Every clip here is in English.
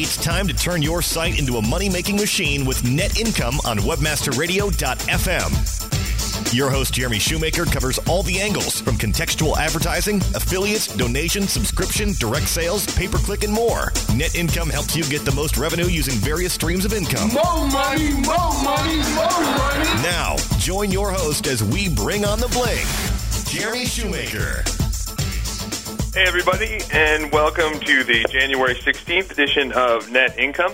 It's time to turn your site into a money making machine with net income on webmasterradio.fm. Your host, Jeremy Shoemaker, covers all the angles from contextual advertising, affiliates, donation, subscription, direct sales, pay per click, and more. Net income helps you get the most revenue using various streams of income. More money, more money, more money. Now, join your host as we bring on the bling, Jeremy Shoemaker. Hey, everybody, and welcome to the January 16th edition of Net Income.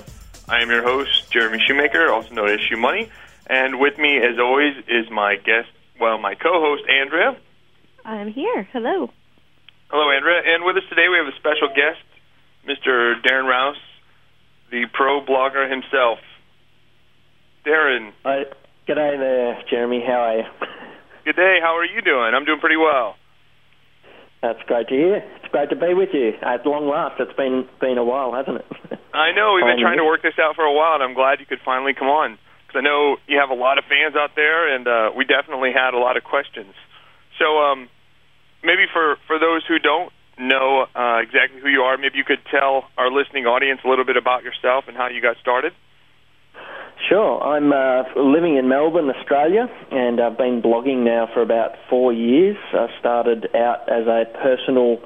I am your host, Jeremy Shoemaker, also known as Shoe Money. And with me, as always, is my guest, well, my co host, Andrea. I'm here. Hello. Hello, Andrea. And with us today, we have a special guest, Mr. Darren Rowse, the pro blogger himself. Darren. Hi. G'day there, Jeremy. How are you? Good day. How are you doing? I'm doing pretty well. That's great to hear. It's great to be with you. At long last, it's been been a while, hasn't it? I know we've been trying to work this out for a while, and I'm glad you could finally come on because I know you have a lot of fans out there, and uh, we definitely had a lot of questions. So um, maybe for for those who don't know uh, exactly who you are, maybe you could tell our listening audience a little bit about yourself and how you got started. Sure. I'm uh, living in Melbourne, Australia, and I've been blogging now for about four years. I started out as a personal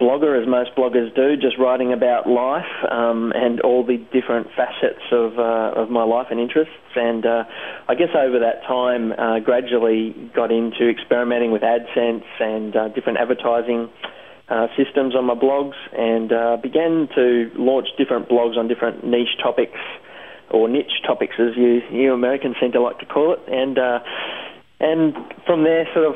blogger, as most bloggers do, just writing about life um, and all the different facets of uh, of my life and interests. And uh, I guess over that time, uh, gradually got into experimenting with AdSense and uh, different advertising. Uh, systems on my blogs and uh, began to launch different blogs on different niche topics or niche topics, as you you Americans seem to like to call it, and uh, and from there sort of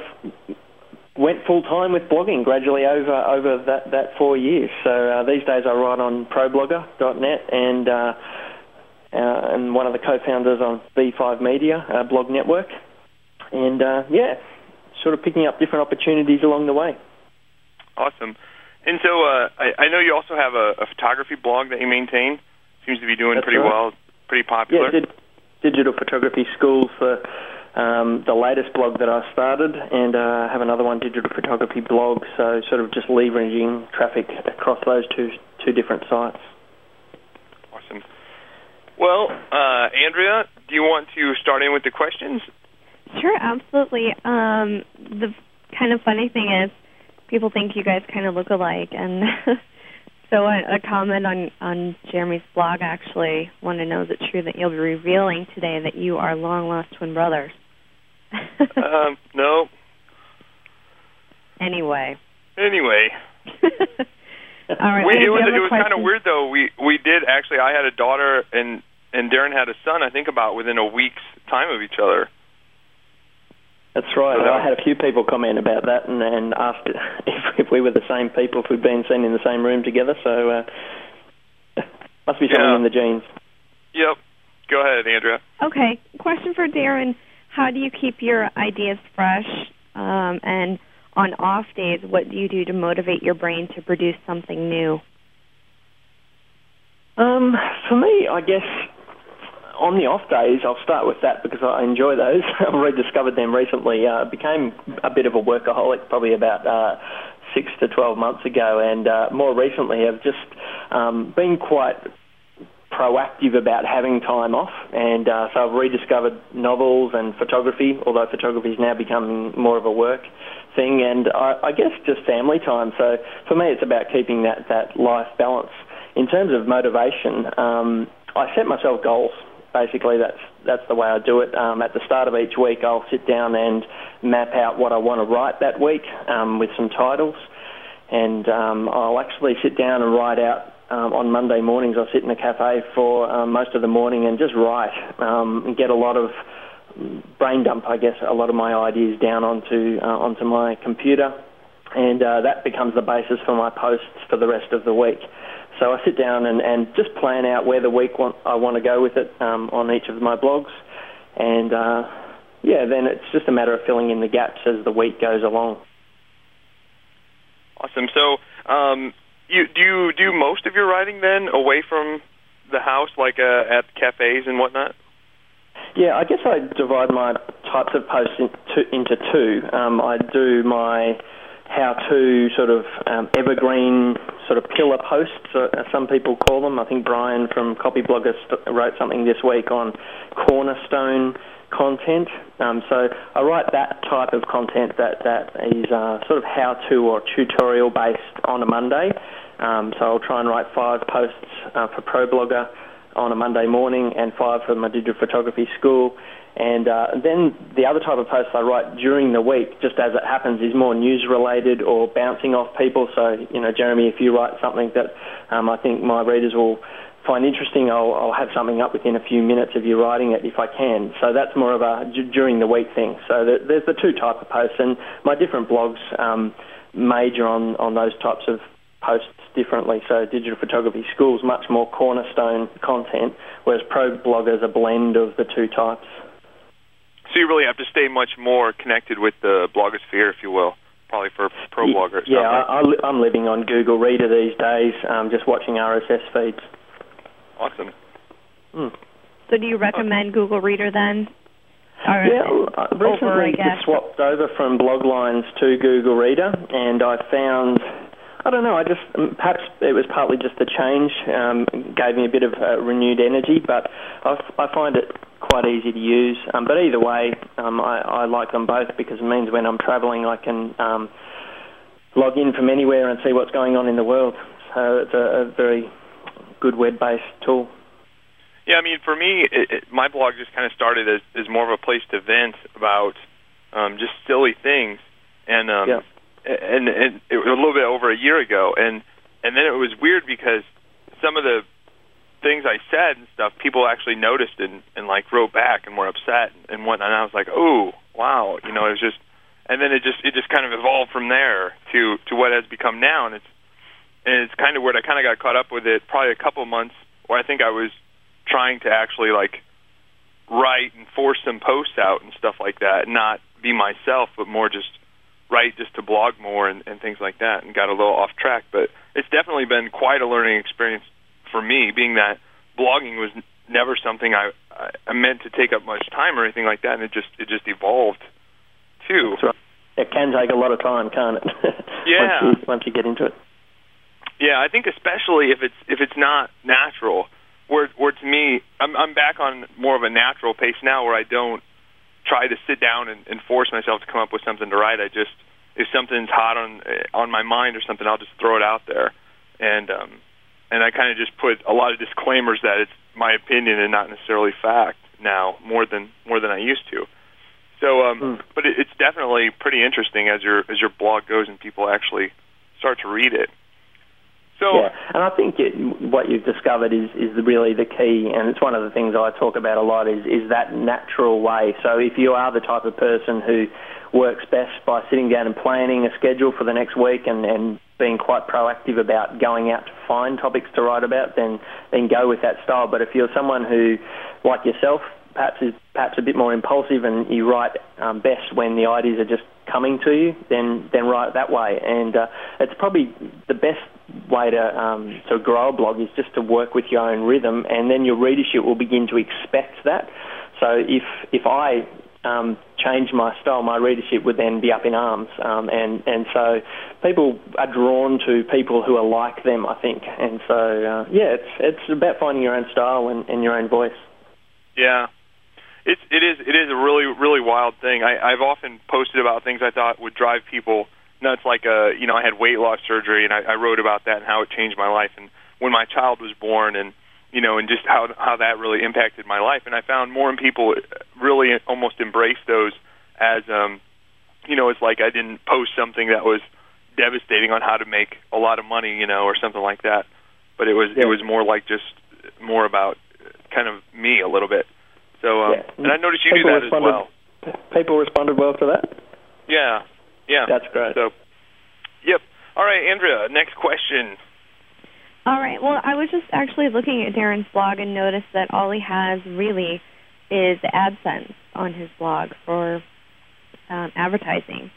went full time with blogging gradually over over that that four years. So uh, these days I write on ProBlogger.net and uh, uh, and one of the co-founders on B5 Media uh, blog network, and uh, yeah, sort of picking up different opportunities along the way. Awesome. And so uh, I, I know you also have a, a photography blog that you maintain. Seems to be doing That's pretty right. well, pretty popular. Yeah, did digital photography school for um, the latest blog that I started, and uh, have another one, digital photography blog. So sort of just leveraging traffic across those two two different sites. Awesome. Well, uh, Andrea, do you want to start in with the questions? Sure, absolutely. Um, the kind of funny thing is, people think you guys kind of look alike, and so a, a comment on on Jeremy's blog actually want to know is it true that you'll be revealing today that you are long lost twin brothers? um, no. anyway. Anyway, All right. we, it was it was kind of weird though. We we did actually. I had a daughter and and Darren had a son. I think about within a week's time of each other. That's right. Uh, I had a few people comment about that and, and asked if, if we were the same people, if we'd been seen in the same room together. So uh, must be something Yeah. in the genes. Yep. Go ahead, Andrea. Okay. Question for Darren: How do you keep your ideas fresh? Um, and on off days, what do you do to motivate your brain to produce something new? Um, for me, I guess on the off days, I'll start with that because I enjoy those. I've rediscovered them recently. Uh, became a bit of a workaholic probably about uh, six to twelve months ago, and uh, more recently I've just um, been quite proactive about having time off, and uh, so I've rediscovered novels and photography. Although photography is now becoming more of a work thing, and I, I guess just family time. So for me, it's about keeping that that life balance. In terms of motivation, um, I set myself goals. Basically, that's that's the way I do it. Um, at the start of each week, I'll sit down and map out what I want to write that week um, with some titles, and um, I'll actually sit down and write out um, on Monday mornings. I'll sit in a cafe for um, most of the morning and just write um, and get a lot of brain dump, I guess, a lot of my ideas down onto uh, onto my computer, and uh, that becomes the basis for my posts for the rest of the week. So I sit down and, and just plan out where the week want, I want to go with it um, on each of my blogs, and uh, yeah, then it's just a matter of filling in the gaps as the week goes along. Awesome. So, um, you do you do most of your writing then away from the house, like uh, at cafes and whatnot? Yeah, I guess I divide my types of posts into, into two. Um, I do my how-to sort of um, evergreen sort of pillar posts, uh, some people call them. I think Brian from Copyblogger st- wrote something this week on cornerstone content. Um, so I write that type of content that, that is uh, sort of how-to or tutorial based on a Monday. Um, so I'll try and write five posts uh, for ProBlogger on a Monday morning and five for my digital photography school. And uh, then the other type of posts I write during the week, just as it happens, is more news related or bouncing off people. So, you know, Jeremy, if you write something that um, I think my readers will find interesting, I'll, I'll have something up within a few minutes of you writing it if I can. So that's more of a d- during the week thing. So the, there's the two type of posts, and my different blogs um, major on, on those types of posts differently. So digital photography schools much more cornerstone content, whereas pro bloggers a blend of the two types. So you really have to stay much more connected with the blogosphere, if you will, probably for pro bloggers. Yeah, I, I, am living on Google Reader these days, um, just watching RSS feeds. Awesome. Hmm. So do you recommend Google Reader then? Or yeah, I recently over, I swapped over from Bloglines to Google Reader, and I found I don't know. I just um, perhaps it was partly just the change um, gave me a bit of uh, renewed energy, but I've, I find it quite easy to use. Um, but either way, um, I, I like them both because it means when I'm travelling, I can um, log in from anywhere and see what's going on in the world. So it's a, a very good web-based tool. Yeah, I mean, for me, it, it, my blog just kind of started as, as more of a place to vent about um, just silly things, and um, yeah and and it was a little bit over a year ago, and and then it was weird because some of the things I said and stuff, people actually noticed and and like wrote back and were upset and whatnot. And I was like, oh wow, you know, it was just, and then it just it just kind of evolved from there to to what has become now, and it's and it's kind of weird. I kind of got caught up with it probably a couple months where I think I was trying to actually like write and force some posts out and stuff like that, not be myself, but more just write just to blog more and, and things like that, and got a little off track. But it's definitely been quite a learning experience for me, being that blogging was never something I, I meant to take up much time or anything like that, and it just it just evolved too. Right. It can take a lot of time, can't it? Yeah. once, you, once you get into it. Yeah, I think especially if it's if it's not natural. Where where to me, I'm I'm back on more of a natural pace now, where I don't try to sit down and, and force myself to come up with something to write. I just if something's hot on on my mind or something, I'll just throw it out there, and um, and I kind of just put a lot of disclaimers that it's my opinion and not necessarily fact now more than more than I used to. So, um, mm. but it, it's definitely pretty interesting as your as your blog goes and people actually start to read it. So, yeah, and I think it, what you've discovered is is really the key, and it's one of the things I talk about a lot is is that natural way. So if you are the type of person who works best by sitting down and planning a schedule for the next week and, and being quite proactive about going out to find topics to write about, then then go with that style. But if you're someone who, like yourself, perhaps is perhaps a bit more impulsive and you write um, best when the ideas are just coming to you, then then write that way. And uh, it's probably the best way to um, to grow a blog is just to work with your own rhythm, and then your readership will begin to expect that. So if if I um, change my style, my readership would then be up in arms, um, and and so people are drawn to people who are like them, I think, and so uh, yeah, it's it's about finding your own style and, and your own voice. Yeah, it's it is it is a really really wild thing. I, I've often posted about things I thought would drive people nuts. Like uh, you know, I had weight loss surgery, and I, I wrote about that and how it changed my life. And when my child was born, and you know, and just how how that really impacted my life. And I found more and people really almost embrace those as um, you know, it's like I didn't post something that was devastating on how to make a lot of money, you know, or something like that. But it was yeah. it was more like just more about kind of me a little bit. So, um, yeah. and I noticed you people do that as well. People responded well to that. Yeah, yeah. That's great. So, yep. All right, Andrea. Next question. All right. Well, I was just actually looking at Darren's blog and noticed that all he has really is AdSense on his blog for um, advertising.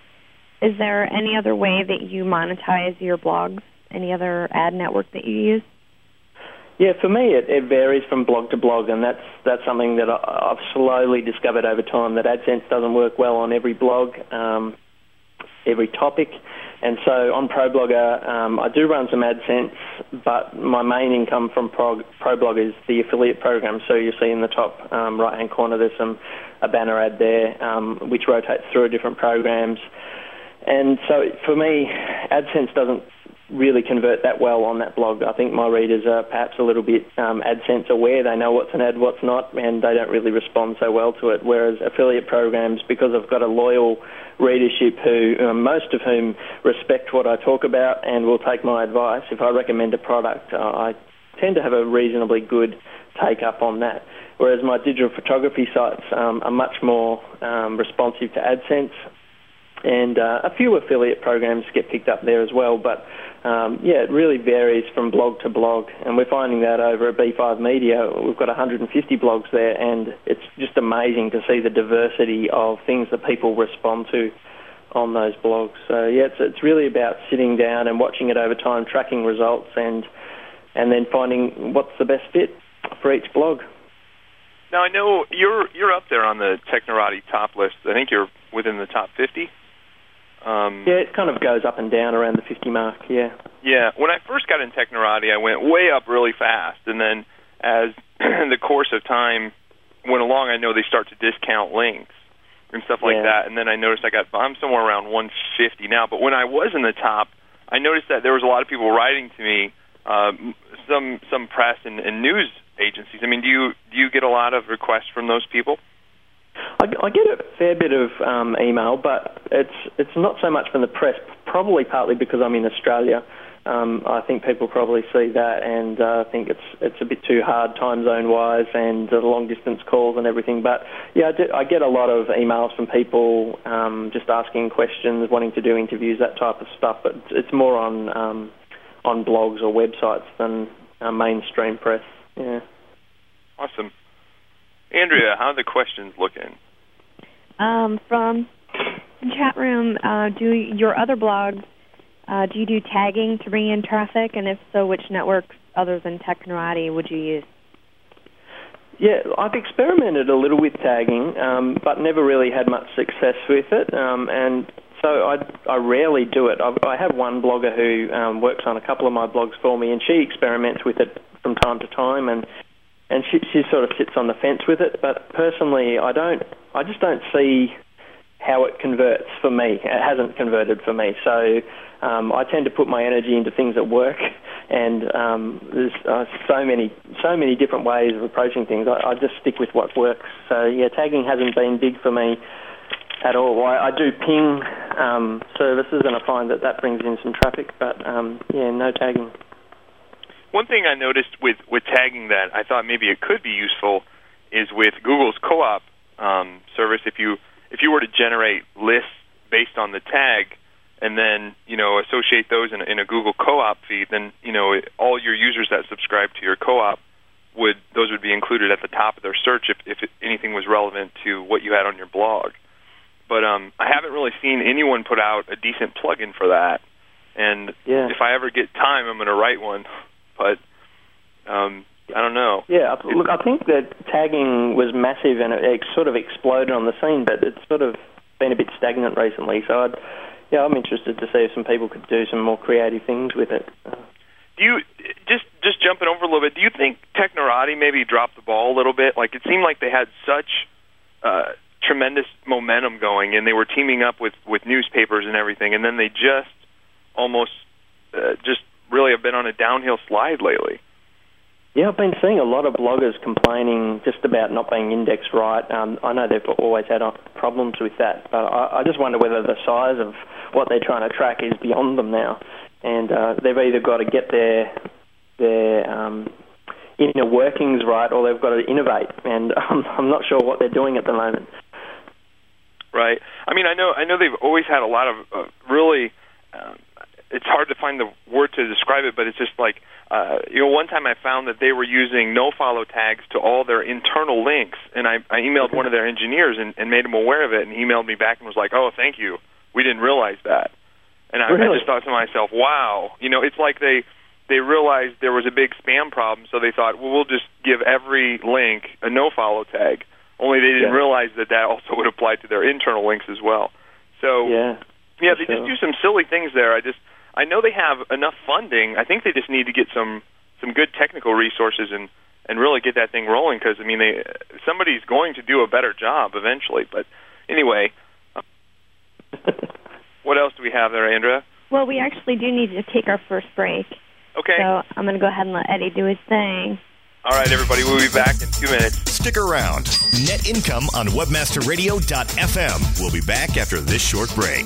Is there any other way that you monetize your blogs? Any other ad network that you use? Yeah, for me, it, it varies from blog to blog, and that's that's something that I, I've slowly discovered over time that AdSense doesn't work well on every blog, um, every topic. And so on ProBlogger, um, I do run some AdSense, but my main income from Pro, ProBlogger is the affiliate program. So you see in the top um, right-hand corner, there's some a banner ad there, um, which rotates through different programs. And so for me, AdSense doesn't really convert that well on that blog. I think my readers are perhaps a little bit um, AdSense aware. They know what's an ad, what's not, and they don't really respond so well to it. Whereas affiliate programs, because I've got a loyal readership who, uh, most of whom respect what I talk about and will take my advice, if I recommend a product, uh, I tend to have a reasonably good take up on that. Whereas my digital photography sites um, are much more um, responsive to AdSense, and uh, a few affiliate programs get picked up there as well. But um, yeah, it really varies from blog to blog, and we're finding that over at B5 Media, we've got 150 blogs there, and it's just amazing to see the diversity of things that people respond to on those blogs. So yeah, it's, it's really about sitting down and watching it over time, tracking results, and and then finding what's the best fit for each blog. Now I know you're you're up there on the Technorati top list. I think you're within the top 50. Um, yeah, it kind of goes up and down around the 50 mark, yeah. Yeah, when I first got in Technorati, I went way up really fast, and then as the course of time went along, I know they start to discount links and stuff like yeah. that, and then I noticed I got I'm somewhere around 150 now. But when I was in the top, I noticed that there was a lot of people writing to me, uh, some some press and, and news agencies. I mean, do you do you get a lot of requests from those people? I, I get a fair bit of um, email, but it's it's not so much from the press. Probably partly because I'm in Australia. Um, I think people probably see that and uh, think it's it's a bit too hard time zone wise and the long distance calls and everything. But yeah, I, do, I get a lot of emails from people um, just asking questions, wanting to do interviews, that type of stuff. But it's more on um, on blogs or websites than uh, mainstream press. Yeah. Awesome. Andrea, how are the questions looking? Um, from chat room, uh, do your other blogs, uh, do you do tagging to bring in traffic? And if so, which networks other than Technorati would you use? Yeah, I've experimented a little with tagging, um, but never really had much success with it. Um, and so I, I rarely do it. I've, I have one blogger who um, works on a couple of my blogs for me, and she experiments with it from time to time. And and she, she sort of sits on the fence with it. But personally, I don't. I just don't see how it converts for me. It hasn't converted for me. So um, I tend to put my energy into things that work, and um, there's uh, so many so many different ways of approaching things. I, I just stick with what works. So yeah, tagging hasn't been big for me at all. I, I do ping um, services, and I find that that brings in some traffic. But um, yeah, no tagging. One thing I noticed with with tagging that I thought maybe it could be useful is with Google's co-op um, service. If you if you were to generate lists based on the tag and then you know associate those in a, in a Google co-op feed, then you know all your users that subscribe to your co-op would those would be included at the top of their search if if anything was relevant to what you had on your blog. But um, I haven't really seen anyone put out a decent plugin for that. And yeah. if I ever get time, I'm going to write one but um, I don't know. Yeah, look, I think that tagging was massive and it, sort of exploded on the scene, but it's sort of been a bit stagnant recently. So, I'd, yeah, I'm interested to see if some people could do some more creative things with it. Do you just just jumping over a little bit? Do you think Technorati maybe dropped the ball a little bit? Like it seemed like they had such uh, tremendous momentum going, and they were teaming up with with newspapers and everything, and then they just almost uh, just really have been on a downhill slide lately. Yeah, I've been seeing a lot of bloggers complaining just about not being indexed right. Um, I know they've always had problems with that, but I, I just wonder whether the size of what they're trying to track is beyond them now, and uh, they've either got to get their their um, inner workings right, or they've got to innovate. And um, I'm not sure what they're doing at the moment. Right. I mean, I know I know they've always had a lot of uh, really. Um, it's hard to find the word to describe it, but it's just like uh, you know. One time I found that they were using no follow tags to all their internal links, and I, I emailed one of their engineers and, and made him aware of it, and he emailed me back and was like, "Oh, thank you. We didn't realize that." And I, really? I just thought to myself, "Wow, you know, it's like they." They realized there was a big spam problem, so they thought, well, we'll just give every link a no follow tag. Only they didn't yeah. realize that that also would apply to their internal links as well. So yeah Yeah, they Sure. just do some silly things there. I just I know they have enough funding. I think they just need to get some some good technical resources and and really get that thing rolling because I mean they somebody's going to do a better job eventually. But anyway, what else do we have there, Andrea? Well, we actually do need to take our first break. Okay. So I'm going to go ahead and let Eddie do his thing. All right, everybody, we'll be back in two minutes. Stick around. Net income on webmasterradio.fm. We'll be back after this short break.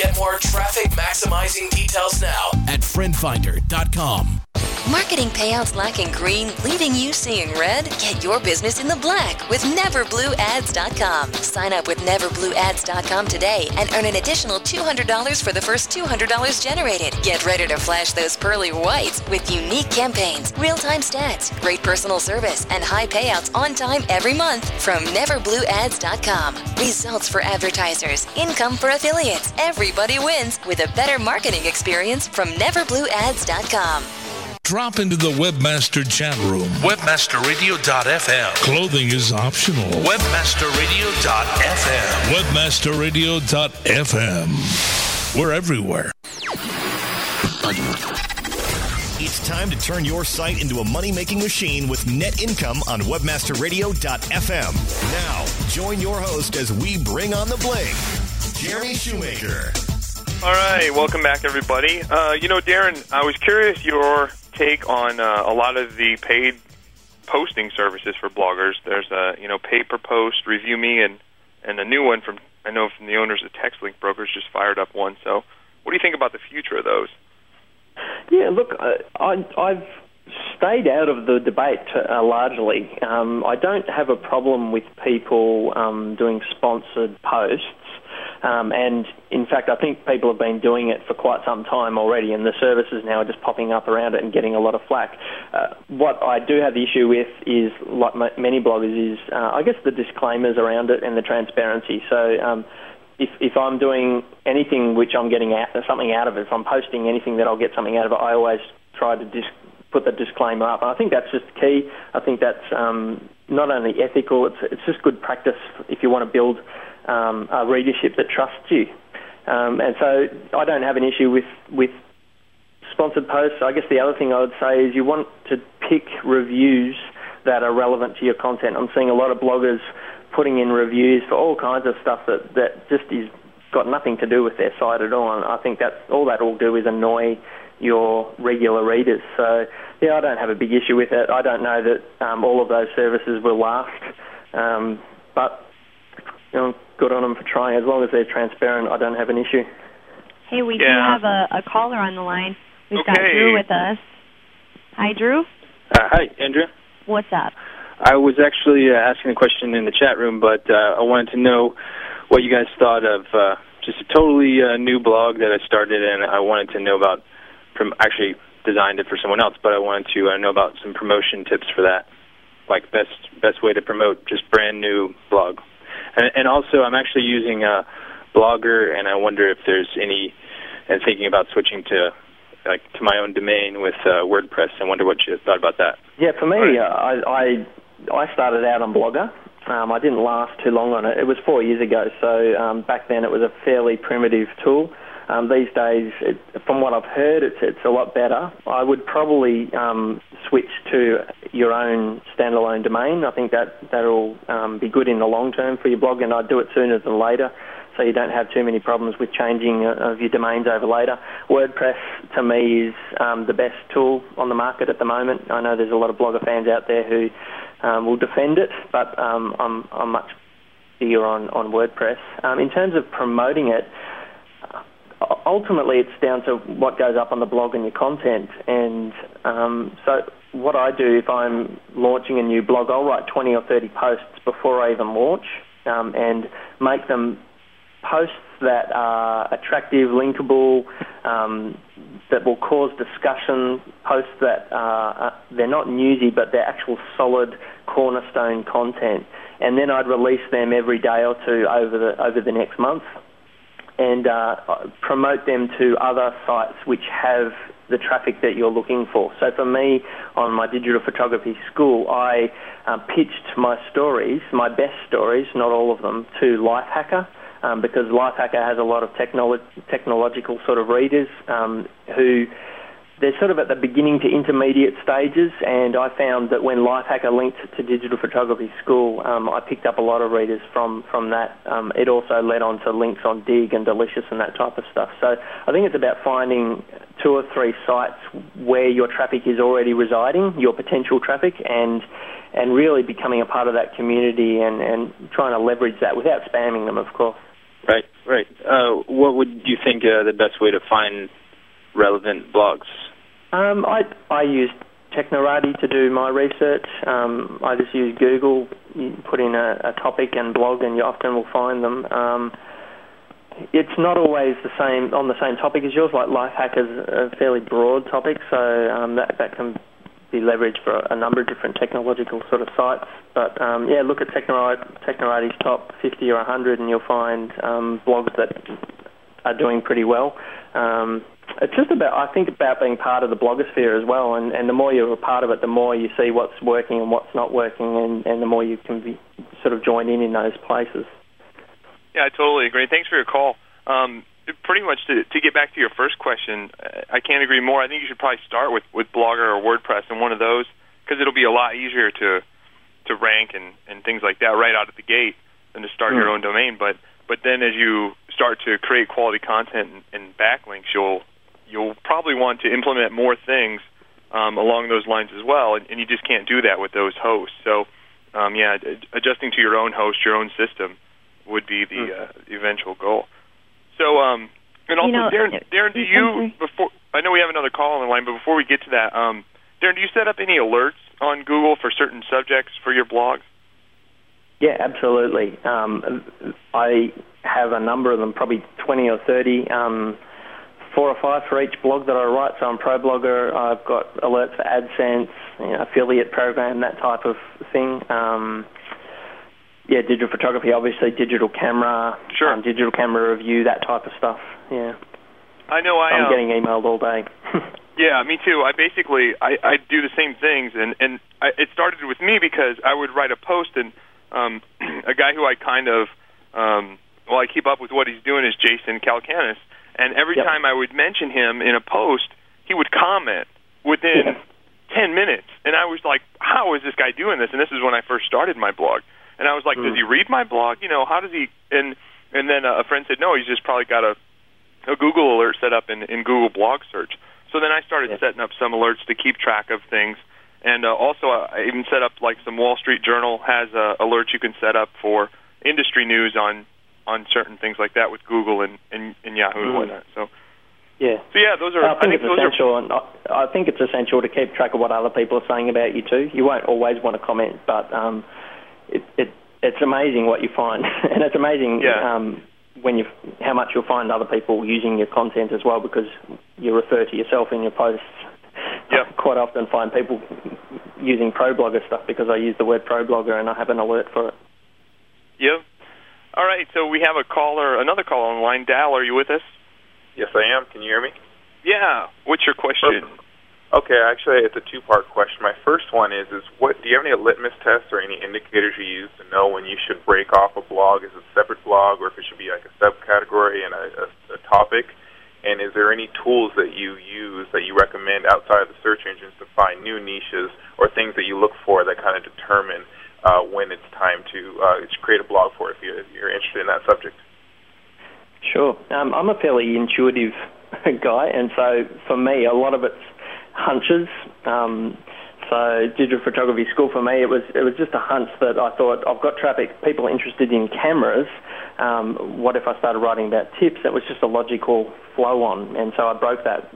Get more traffic maximizing details now at friendfinder.com. Marketing payouts lacking green, leaving you seeing red? Get your business in the black with NeverBlueAds.com. Sign up with NeverBlueAds.com today and earn an additional $200 for the first $200 generated. Get ready to flash those pearly whites with unique campaigns, real-time stats, great personal service, and high payouts on time every month from NeverBlueAds.com. Results for advertisers, income for affiliates. Everybody wins with a better marketing experience from NeverBlueAds.com. Drop into the Webmaster chat room. Webmasterradio.fm. Clothing is optional. Webmasterradio.fm. Webmasterradio.fm. We're everywhere. It's time to turn your site into a money making machine with net income on webmasterradio.fm. Now, join your host as we bring on the bling, Jeremy Shoemaker. All right, welcome back, everybody. Uh, you know, Darren, I was curious your take on uh, a lot of the paid posting services for bloggers. There's a you know pay per post, review me, and and a new one from I know from the owners of TextLink Brokers just fired up one. So, what do you think about the future of those? Yeah, look, uh, I, I've stayed out of the debate uh, largely. Um, I don't have a problem with people um, doing sponsored posts. Um, and in fact, I think people have been doing it for quite some time already, and the services now are just popping up around it and getting a lot of flack. Uh, what I do have the issue with is, like many bloggers, is uh, I guess the disclaimers around it and the transparency. So um, if, if I'm doing anything which I'm getting out, something out of it, if I'm posting anything that I'll get something out of it, I always try to dis- put the disclaimer up. And I think that's just key. I think that's um, not only ethical, it's, it's just good practice if you want to build um, a readership that trusts you. Um, and so I don't have an issue with, with sponsored posts. I guess the other thing I would say is you want to pick reviews that are relevant to your content. I'm seeing a lot of bloggers putting in reviews for all kinds of stuff that, that just is got nothing to do with their site at all. And I think that all that will do is annoy your regular readers. So yeah, I don't have a big issue with it. I don't know that um, all of those services will last, um, but you know, good on them for trying. As long as they're transparent, I don't have an issue. Hey, we do have a, a caller on the line. We've got Drew with us. Hi, Drew. Uh, hi, Andrea. What's up? I was actually uh, asking a question in the chat room, but uh, I wanted to know what you guys thought of uh, just a totally uh, new blog that I started, and I wanted to know about. Prom- actually, designed it for someone else, but I wanted to uh, know about some promotion tips for that, like best best way to promote just brand new blog. And, and also, I'm actually using a Blogger, and I wonder if there's any, and thinking about switching to like to my own domain with uh, WordPress. I wonder what you thought about that. Yeah, for me, uh, I, I I started out on Blogger. Um, I didn't last too long on it. It was four years ago, so um, back then it was a fairly primitive tool. Um, these days, it, from what I've heard, it's it's a lot better. I would probably um, switch to your own standalone domain. I think that that'll um, be good in the long term for your blog, and I'd do it sooner than later. so you don't have too many problems with changing uh, of your domains over later. WordPress to me is um, the best tool on the market at the moment. I know there's a lot of blogger fans out there who um, will defend it, but um, I'm, I'm much bigger on, on WordPress. Um, in terms of promoting it, ultimately it's down to what goes up on the blog and your content. And um, so what I do if I'm launching a new blog, I'll write 20 or 30 posts before I even launch um, and make them posts that are attractive, linkable, um, that will cause discussion, posts that are, they're not newsy, but they're actual solid cornerstone content. And then I'd release them every day or two over the over the next month and uh, promote them to other sites which have the traffic that you're looking for. So for me, on my digital photography school, I uh, pitched my stories, my best stories, not all of them, to Lifehacker. Um, because Lifehacker has a lot of technolo- technological sort of readers um, who they're sort of at the beginning to intermediate stages, and I found that when Lifehacker linked to Digital Photography School, um, I picked up a lot of readers from from that. Um, it also led on to links on Digg and Delicious and that type of stuff. So I think it's about finding two or three sites where your traffic is already residing, your potential traffic, and and really becoming a part of that community and, and trying to leverage that without spamming them, of course. Right, right. Uh, what would you think uh, the best way to find relevant blogs? Um, I I use Technorati to do my research. Um, I just use Google. Put in a, a, topic and blog, and you often will find them. Um, it's not always the same on the same topic as yours. Like Lifehack is a fairly broad topic, so um, that that can be leveraged for a number of different technological sort of sites. But um, yeah, look at Technorati's top 50 or 100, and you'll find um, blogs that are doing pretty well. Um, it's just about I think about being part of the blogosphere as well, and, and the more you're a part of it, the more you see what's working and what's not working, and, and the more you can be sort of join in in those places. Yeah, I totally agree. Thanks for your call. Um, pretty much to, to get back to your first question, I can't agree more. I think you should probably start with, with Blogger or WordPress and one of those because it'll be a lot easier to to rank and, and things like that right out of the gate than to start mm. your own domain. But but then as you start to create quality content and, and backlinks, you'll you'll probably want to implement more things um, along those lines as well, and, and you just can't do that with those hosts. So, um, yeah, adjusting to your own host, your own system, would be the mm. uh, eventual goal. So, um, and also, you know, Darren, Darren, do you before? I know we have another call on the line, but before we get to that, um, Darren, do you set up any alerts on Google for certain subjects for your blogs? Yeah, absolutely. Um, I have a number of them, probably 20 or 30. Um, four or five for each blog that I write. So I'm pro blogger. I've got alerts for AdSense, you know, affiliate program, that type of thing. Um, yeah, digital photography, obviously, digital camera, sure. Um, digital camera review, that type of stuff. Yeah. I know. I I'm um, getting emailed all day. yeah, me too. I basically I, I do the same things, and and I, it started with me because I would write a post, and um, a guy who I kind of um, well, I keep up with what he's doing is Jason Calacanis, and every yep. time I would mention him in a post, he would comment within yeah. 10 minutes. And I was like, how is this guy doing this? And this is when I first started my blog. And I was like, mm. does he read my blog? You know, how does he? And and then a friend said, no, he's just probably got a a Google alert set up in in Google Blog Search. So then I started yeah. setting up some alerts to keep track of things. And uh, also, uh, I even set up like some Wall Street Journal has uh, alerts you can set up for industry news on on certain things like that with Google and, and, and Yahoo mm. and whatnot. So yeah. So yeah, those are. I think, I think it's essential, and I think it's essential to keep track of what other people are saying about you too. You won't always want to comment, but um, it, it it's amazing what you find, and it's amazing yeah. um, when you how much you'll find other people using your content as well because you refer to yourself in your posts. Yeah. I quite often find people using pro blogger stuff because I use the word pro blogger and I have an alert for it. Yeah. All right, so we have a caller, another caller on line. Dal, are you with us? Yes, I am. Can you hear me? Yeah. What's your question? Okay, actually, it's a two-part question. My first one is: is what do you have any litmus tests or any indicators you use to know when you should break off a blog as a separate blog, or if it should be like a subcategory and a, a, a topic? And is there any tools that you use that you recommend outside of the search engines to find new niches or things that you look for that kind of determine uh, when it's time to uh, create a blog for if, you, if you're interested in that subject. Sure. Um, I'm a fairly intuitive guy, and so for me, a lot of it's hunches. Um, so digital photography school for me, it was it was just a hunch that I thought I've got traffic, people interested in cameras. Um, what if I started writing about tips? That was just a logical flow on, and so I broke that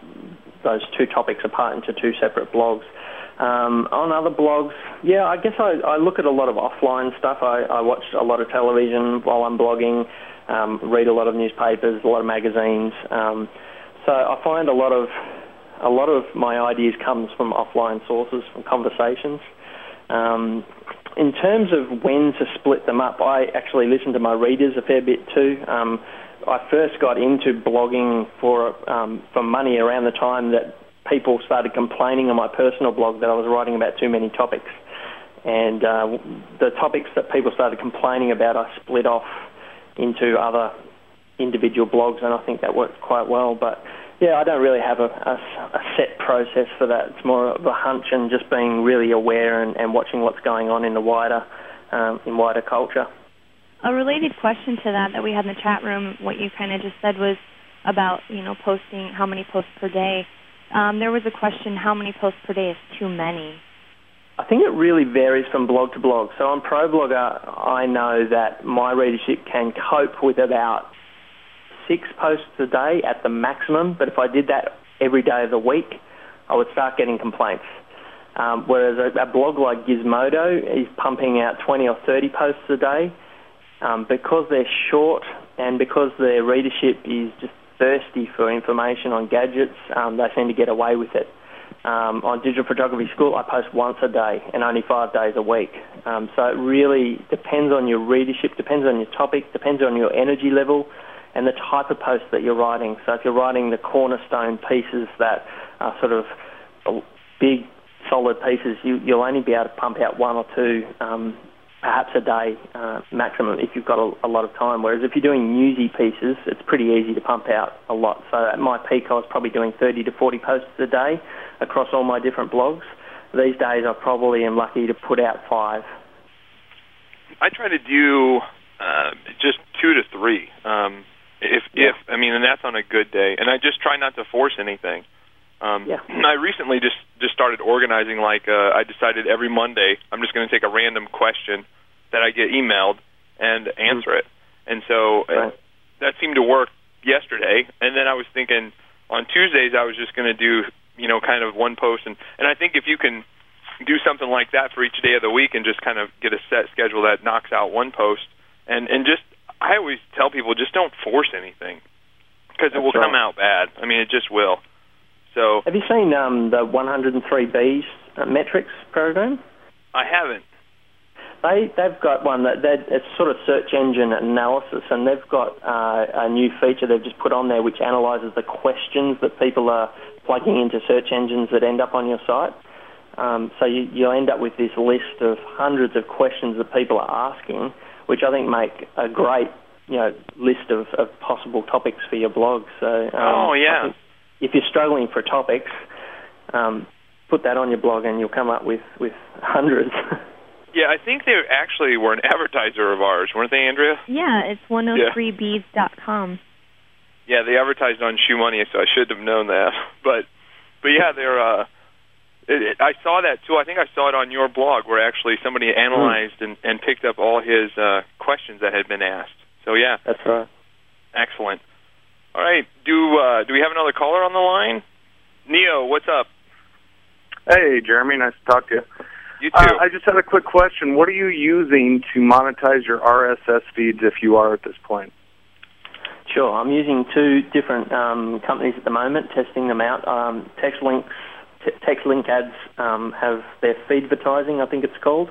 those two topics apart into two separate blogs. Um, on other blogs, yeah, I guess I, I look at a lot of offline stuff. I, I watch a lot of television while I'm blogging, um, read a lot of newspapers, a lot of magazines. Um, so I find a lot of a lot of my ideas comes from offline sources, from conversations. Um, in terms of when to split them up, I actually listen to my readers a fair bit too. Um, I first got into blogging for um, for money around the time that people started complaining on my personal blog that I was writing about too many topics, and uh, the topics that people started complaining about, I split off into other individual blogs, and I think that worked quite well. But yeah, I don't really have a, a, a, set process for that. It's more of a hunch and just being really aware and, and watching what's going on in the wider um, in wider culture. A related question to that that we had in the chat room, what you kind of just said was about you know posting how many posts per day. Um, there was a question: how many posts per day is too many? I think it really varies from blog to blog. So on ProBlogger, I know that my readership can cope with about six posts a day at the maximum, but if I did that every day of the week, I would start getting complaints. Um, whereas a, a, blog like Gizmodo is pumping out 20 or 30 posts a day. Um, because they're short and because their readership is just thirsty for information on gadgets, um, they seem to get away with it. Um, on Digital Photography School, I post once a day and only five days a week. Um, so it really depends on your readership, depends on your topic, depends on your energy level, and the type of post that you're writing. So if you're writing the cornerstone pieces that are sort of big, solid pieces, you, will only be able to pump out one or two, um, perhaps a day uh, maximum, if you've got a, a, lot of time. Whereas if you're doing newsy pieces, it's pretty easy to pump out a lot. So at my peak, I was probably doing 30 to 40 posts a day across all my different blogs. These days, I probably am lucky to put out five. I try to do uh, just two to three. Um, if yeah. if I mean, and that's on a good day. And I just try not to force anything. Um, yeah. I recently just just started organizing. Like uh, I decided every Monday I'm just going to take a random question that I get emailed and answer mm-hmm. it. And so uh, right. uh, that seemed to work yesterday. And then I was thinking on Tuesdays I was just going to do you know kind of one post. And and I think if you can do something like that for each day of the week and just kind of get a set schedule that knocks out one post and and just I always tell people just don't force anything because it will right. come out bad. I mean, it just will. So, have you seen um, the 103bees uh, metrics program? I haven't. They they've got one that it's sort of search engine analysis, and they've got uh, a new feature they've just put on there which analyzes the questions that people are plugging into search engines that end up on your site. Um, so you, you'll end up with this list of hundreds of questions that people are asking, which I think make a great you know list of, of possible topics for your blog. So um, oh yeah, if you're struggling for topics, um, put that on your blog and you'll come up with with hundreds. yeah, I think they actually were an advertiser of ours, weren't they, Andrea? Yeah, it's 103bees.com. Yeah, they advertised on Shoe Money, so I should have known that. But but yeah, they're uh it, it, I saw that too. I think I saw it on your blog where actually somebody analyzed mm. and, and picked up all his uh, questions that had been asked. So yeah, that's right. Excellent. All right. Do uh, do we have another caller on the line? Neo, what's up? Hey, Jeremy. Nice to talk to you. You too. Uh, I just had a quick question. What are you using to monetize your RSS feeds, if you are at this point? Sure. I'm using two different um, companies at the moment, testing them out. Um, TextLinks text link ads um, have their feed advertising, I think it's called,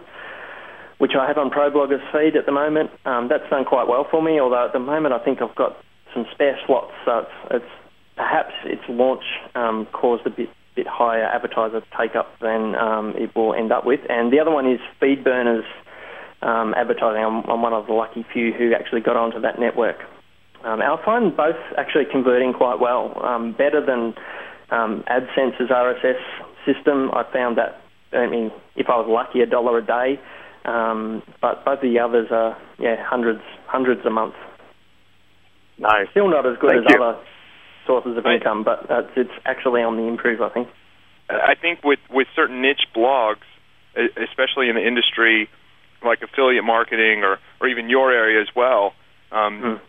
which I have on ProBlogger's feed at the moment. Um, that's done quite well for me, although at the moment I think I've got some spare slots, so it's, it's perhaps its launch um, caused a bit bit higher advertiser take up than um, it will end up with. And the other one is FeedBurner's um, advertising. I'm, I'm, one of the lucky few who actually got onto that network. Um, I find both actually converting quite well, um, better than um, AdSense's RSS system. I found that, I mean, if I was lucky, a dollar a day. Um, but both of the others are, yeah, hundreds, hundreds a month. No, still not as good Thank as you. other sources of income, but uh, it's actually on the improve, I think. I think with with certain niche blogs, especially in the industry like affiliate marketing or or even your area as well, um,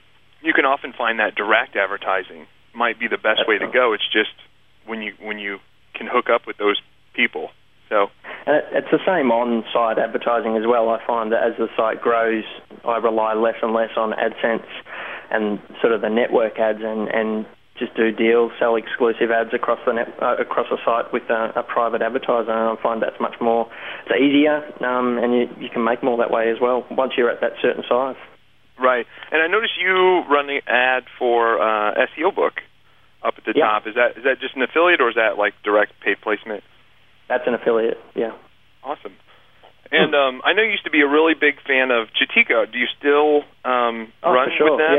you can often find that direct advertising might be the best way to go. It's just when you when you can hook up with those people. So And it's the same on-site advertising as well. I find that as the site grows, I rely less and less on AdSense and sort of the network ads and, and just do deals, sell exclusive ads across the net, uh, across the site with a, a private advertiser. And I find that's much more, it's easier, um, and you, you can make more that way as well once you're at that certain size. right, and I noticed you run the ad for uh, SEO book up at the Yeah. top. Is that is that just an affiliate or is that like direct paid placement? That's an affiliate, yeah. Awesome. And um, I know you used to be a really big fan of Chitika. Do you still um, Oh, run sure, with them?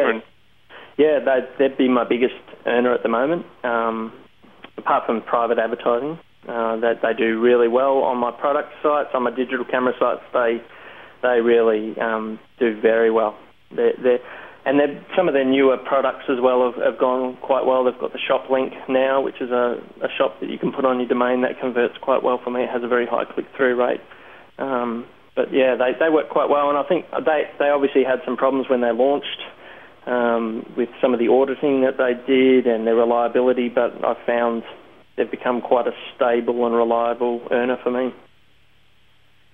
They'd, they'd be my biggest earner at the moment. Um, apart from private advertising, uh, that they do really well on my product sites, on my digital camera sites. They they really um, do very well. They're, and some of their newer products as well have, have gone quite well. They've got the shop link now, which is a, a shop that you can put on your domain that converts quite well for me. It has a very high click-through rate. Um, but yeah, they, they work quite well, and I think they they obviously had some problems when they launched um, with some of the auditing that they did and their reliability, but I found they've become quite a stable and reliable earner for me.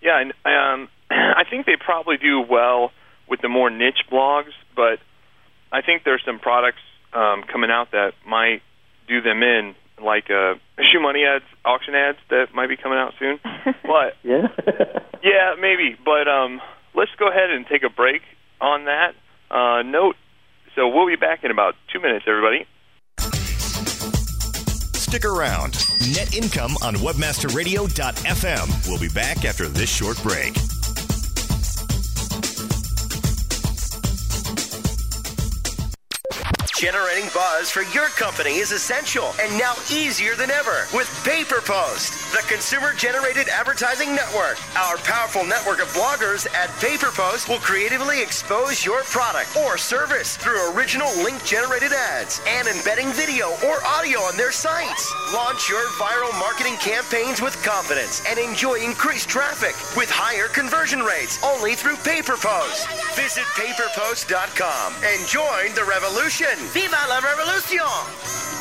Yeah, and um, I think they probably do well with the more niche blogs, but I think there's some products um, coming out that might do them in, like uh, ShoeMoney ads, auction ads that might be coming out soon. but Yeah. yeah, maybe. But um, let's go ahead and take a break on that uh, note. So we'll be back in about two minutes, everybody. Stick around. Net income on webmasterradio.fm. We'll be back after this short break. Generating buzz for your company is essential and now easier than ever with PayPerPost, the consumer generated advertising network. Our powerful network of bloggers at PayPerPost will creatively expose your product or service through original link generated ads and embedding video or audio on their sites. Launch your viral marketing campaigns with confidence and enjoy increased traffic with higher conversion rates only through PayPerPost. Visit payperpost.com and join the revolution. Viva la revolution!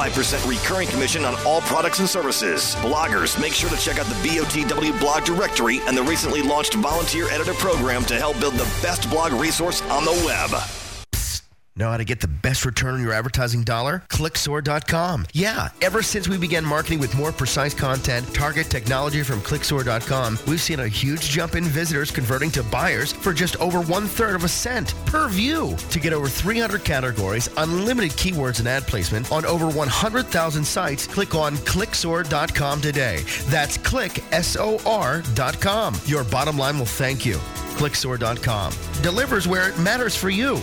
recurring commission on all products and services. Bloggers, make sure to check out the BOTW blog directory and the recently launched volunteer editor program to help build the best blog resource on the web. Know how to get the best return on your advertising dollar? Clicksor.com. Yeah, ever since we began marketing with more precise content, target technology from Clicksor.com, we've seen a huge jump in visitors converting to buyers for just over one third of a cent per view. To get over 300 categories, unlimited keywords and ad placement on over 100,000 sites, click on Clicksor.com today. That's click, S-O-R.com. Your bottom line will thank you. Clicksor.com delivers where it matters for you.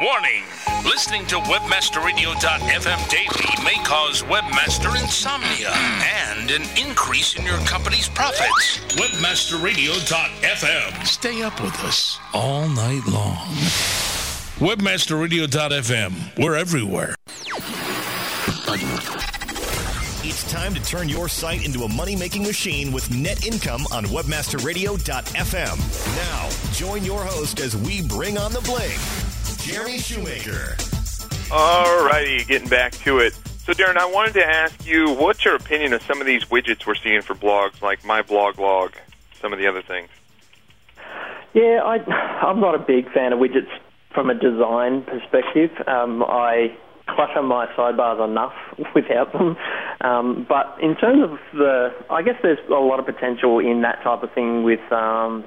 Warning! Listening to WebmasterRadio.fm daily may cause webmaster insomnia and an increase in your company's profits. WebmasterRadio.fm. Stay up with us all night long. WebmasterRadio.fm. We're everywhere. It's time to turn your site into a money making machine with net income on webmasterradio.fm. Now, join your host as we bring on the bling, Jeremy Shoemaker. All righty, getting back to it. So, Darren, I wanted to ask you, what's your opinion of some of these widgets we're seeing for blogs, like MyBlogLog, some of the other things? Yeah, I, I'm not a big fan of widgets from a design perspective. Um, I clutter my sidebars enough without them. Um, but in terms of the, I guess there's a lot of potential in that type of thing with, um,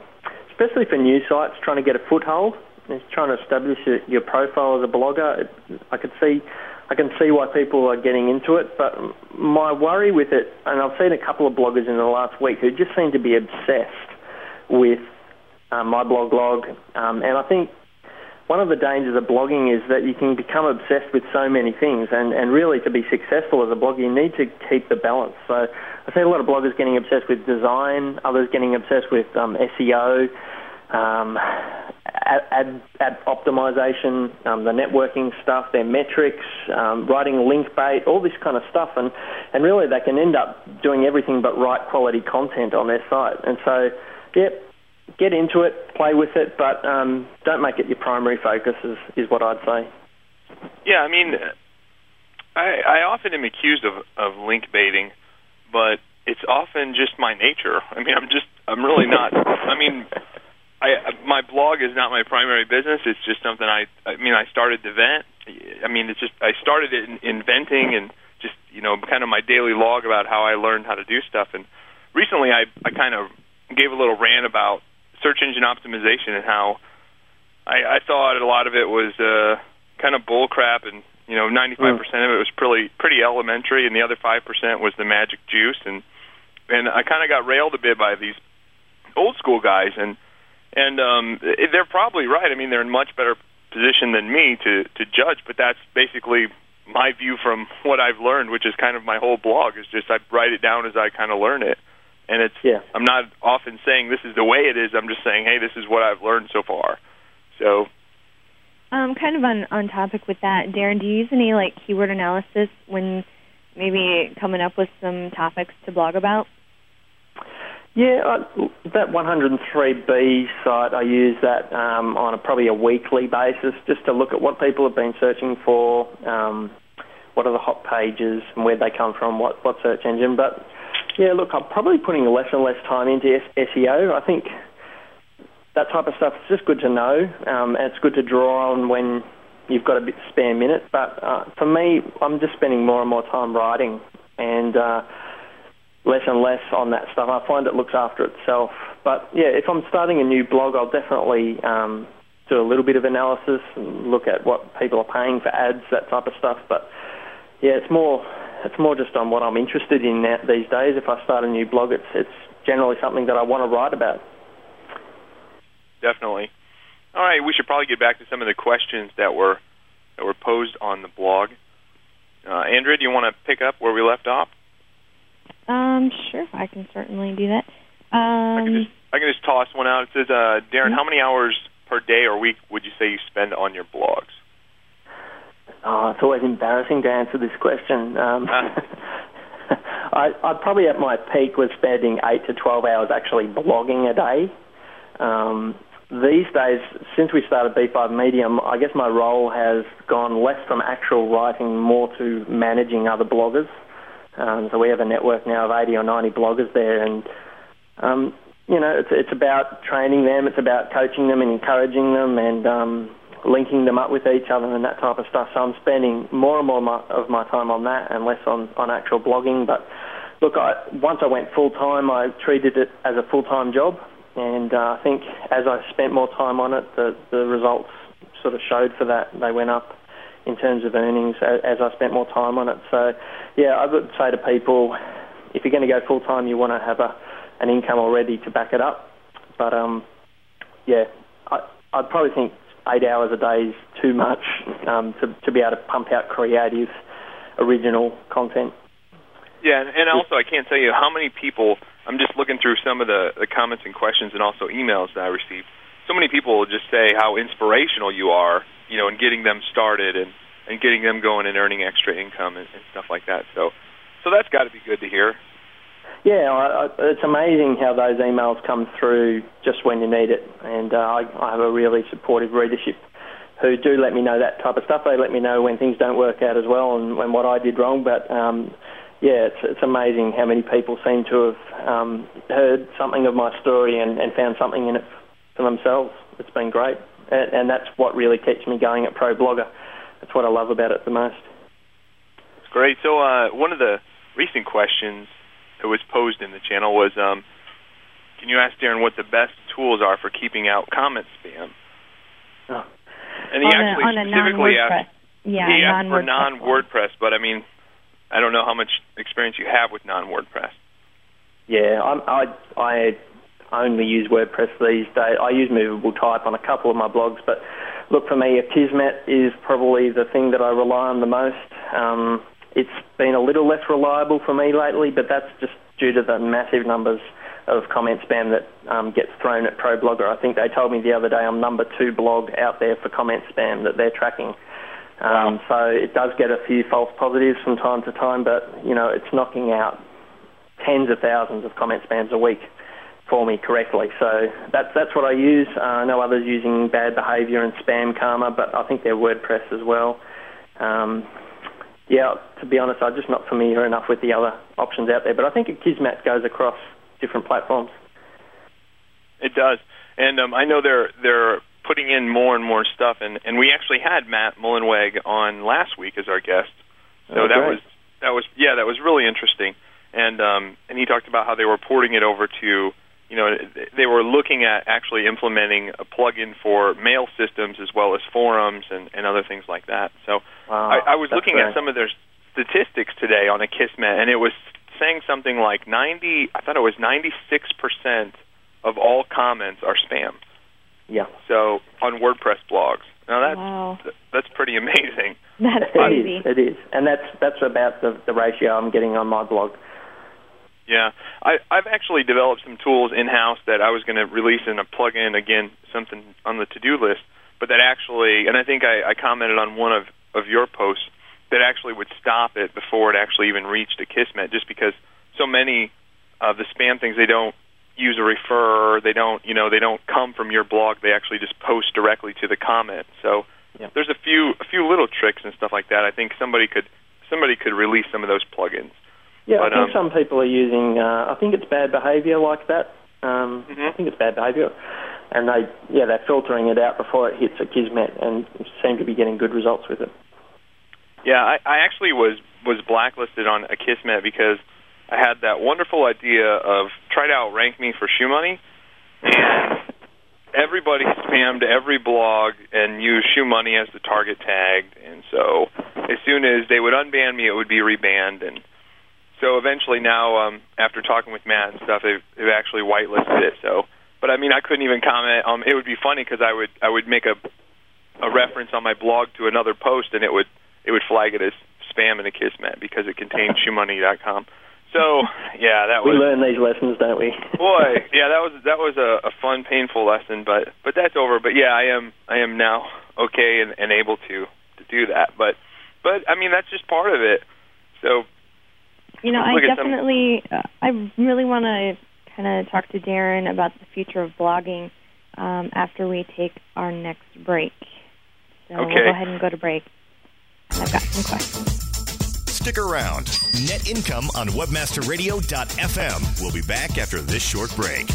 especially for new sites trying to get a foothold. It's trying to establish your, your profile as a blogger. It, I could see, I can see why people are getting into it. But my worry with it, and I've seen a couple of bloggers in the last week who just seem to be obsessed with uh, MyBlogLog, um, and I think one of the dangers of blogging is that you can become obsessed with so many things, and, and really to be successful as a blogger, you need to keep the balance. So I see a lot of bloggers getting obsessed with design, others getting obsessed with um, SEO, um, ad, ad optimization, um, the networking stuff, their metrics, um, writing link bait, all this kind of stuff, and and really they can end up doing everything but write quality content on their site. And so, yep, get into it, play with it, but um, don't make it your primary focus. Is is what I'd say. Yeah, I mean, I, I often am accused of of link baiting, but it's often just my nature. I mean, I'm just I'm really not. I mean, I my blog is not my primary business. It's just something I I mean I started to vent. I mean it's just I started it in, inventing and just you know kind of my daily log about how I learned how to do stuff. And recently I I kind of gave a little rant about search engine optimization and how I, I thought a lot of it was uh, kind of bull crap and you know 95% mm. of it was pretty pretty elementary and the other 5% was the magic juice and and I kind of got railed a bit by these old school guys and and um they're probably right. I mean, they're in much better position than me to to judge, but that's basically my view from what I've learned, which is kind of my whole blog is just I write it down as I kind of learn it. And it's yeah. I'm not often saying this is the way it is. I'm just saying, hey, this is what I've learned so far. So um kind of on on topic with that, Darren, do you use any like keyword analysis when maybe coming up with some topics to blog about? Yeah, I, that 103bees site, I use that um, on a, probably a weekly basis just to look at what people have been searching for, um, what are the hot pages, and where they come from, what, what search engine. But yeah, look, I'm probably putting less and less time into SEO. I think that type of stuff is just good to know, um, and it's good to draw on when you've got a bit spare minute. But uh, for me, I'm just spending more and more time writing, and uh, less and less on that stuff. I find it looks after itself. But yeah, if I'm starting a new blog, I'll definitely um, do a little bit of analysis and look at what people are paying for ads, that type of stuff. But yeah, it's more it's more just on what I'm interested in these days. If I start a new blog, it's it's generally something that I want to write about. Definitely. All right, we should probably get back to some of the questions that were that were posed on the blog. Uh, Andrea, do you want to pick up where we left off? Um, sure, I can certainly do that. Um, I, can just, I can just toss one out. It says, uh, Darren, how many hours per day or week would you say you spend on your blogs? Oh, it's always embarrassing to answer this question. Um, I, I probably at my peak was spending eight to twelve hours actually blogging a day. Um, these days, since we started b5media, I guess my role has gone less from actual writing, more to managing other bloggers. Um, so we have a network now of 80 or 90 bloggers there, and um, you know, it's it's about training them, it's about coaching them and encouraging them, and um, linking them up with each other and that type of stuff. So I'm spending more and more of my time on that and less on on actual blogging. But look, I, once I went full time, I treated it as a full time job, and uh, I think as I spent more time on it, the the results sort of showed for that. They went up in terms of earnings as I spent more time on it. So, yeah, I would say to people, if you're going to go full time, you want to have a an income already to back it up. But um, yeah, I, I'd probably think eight hours a day is too much um, to to be able to pump out creative, original content. Yeah, and also I can't tell you how many people. I'm just looking through some of the, the comments and questions and also emails that I received. So many people just say how inspirational you are you know, and getting them started and and getting them going and earning extra income and, and stuff like that. So, so that's got to be good to hear. Yeah, I, I, it's amazing how those emails come through just when you need it, and uh, I, I have a really supportive readership who do let me know that type of stuff. They let me know when things don't work out as well and when what I did wrong. But um, yeah, it's, it's amazing how many people seem to have um, heard something of my story and, and found something in it for themselves. It's been great and, and that's what really keeps me going at ProBlogger. That's what I love about it the most. Great. So uh, one of the recent questions that was posed in the channel was, um, can you ask Darren what the best tools are for keeping out comment spam? And he on actually a, on specifically non-WordPress. asked. Yeah, he asked for non-WordPress. non-WordPress, but I mean, I don't know how much experience you have with non-WordPress. Yeah, I'm, I I only use WordPress these days. I use Movable Type on a couple of my blogs, but look for me, Akismet is probably the thing that I rely on the most. Um, it's been a little less reliable for me lately, but that's just due to the massive numbers of comment spam that um, gets thrown at ProBlogger. I think they told me the other day I'm number two blog out there for comment spam that they're tracking. Um, So it does get a few false positives from time to time, but you know it's knocking out tens of thousands of comment spams a week for me correctly. So that's that's what I use. Uh, I know others using bad behaviour and spam karma, but I think they're WordPress as well. Um, yeah, to be honest, I'm just not familiar enough with the other options out there. But I think Kismet goes across different platforms. It does, and um, I know they're they're putting in more and more stuff, and and we actually had Matt Mullenweg on last week as our guest. So Oh, that was that was yeah that was really interesting, and um, and he talked about how they were porting it over to you know they were looking at actually implementing a plugin for mail systems as well as forums and and other things like that. So Wow, I, I was looking great. at some of their statistics today on Akismet, and it was saying something like 90. I thought it was 96 percent of all comments are spam. Yeah. So on WordPress blogs. Now that's Wow. that's pretty amazing. That's It crazy. is. It is, and that's that's about the, the ratio I'm getting on my blog. Yeah, I, I've actually developed some tools in house that I was going to release in a plugin again, something on the to do list, but that actually, and I think I, I commented on one of of your posts that actually would stop it before it actually even reached Akismet, just because so many of the spam things they don't use a refer, they don't you know they don't come from your blog, they actually just post directly to the comment. So there's a few a few little tricks and stuff like that. I think somebody could somebody could release some of those plugins. Yeah, But, I think um, some people are using. Uh, I think it's bad behaviour like that. Um, Mm-hmm. I think it's bad behaviour, and they yeah they're filtering it out before it hits Akismet, and seem to be getting good results with it. Yeah, I, I actually was was blacklisted on Akismet because I had that wonderful idea of try to outrank me for ShoeMoney, and everybody spammed every blog and used ShoeMoney as the target tag, and so as soon as they would unban me, it would be rebanned, and so eventually now, um, after talking with Matt and stuff, they've, they've actually whitelisted it. So, but I mean, I couldn't even comment. Um, it would be funny because I would I would make a a reference on my blog to another post, and it would it would flag it as spam in Akismet because it contained shoemoney.com. So yeah, that was. we learn these lessons, don't we? boy, yeah, that was that was a, a fun, painful lesson, but but that's over. But yeah, I am I am now okay and, and able to to do that. But but I mean that's just part of it. So You know, I Look at definitely, uh, I really want to kind of talk to Darren about the future of blogging um, after we take our next break. So we'll go ahead and go to break. I've got some questions. Stick around. Net income on webmasterradio.fm. We'll be back after this short break.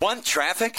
Want traffic?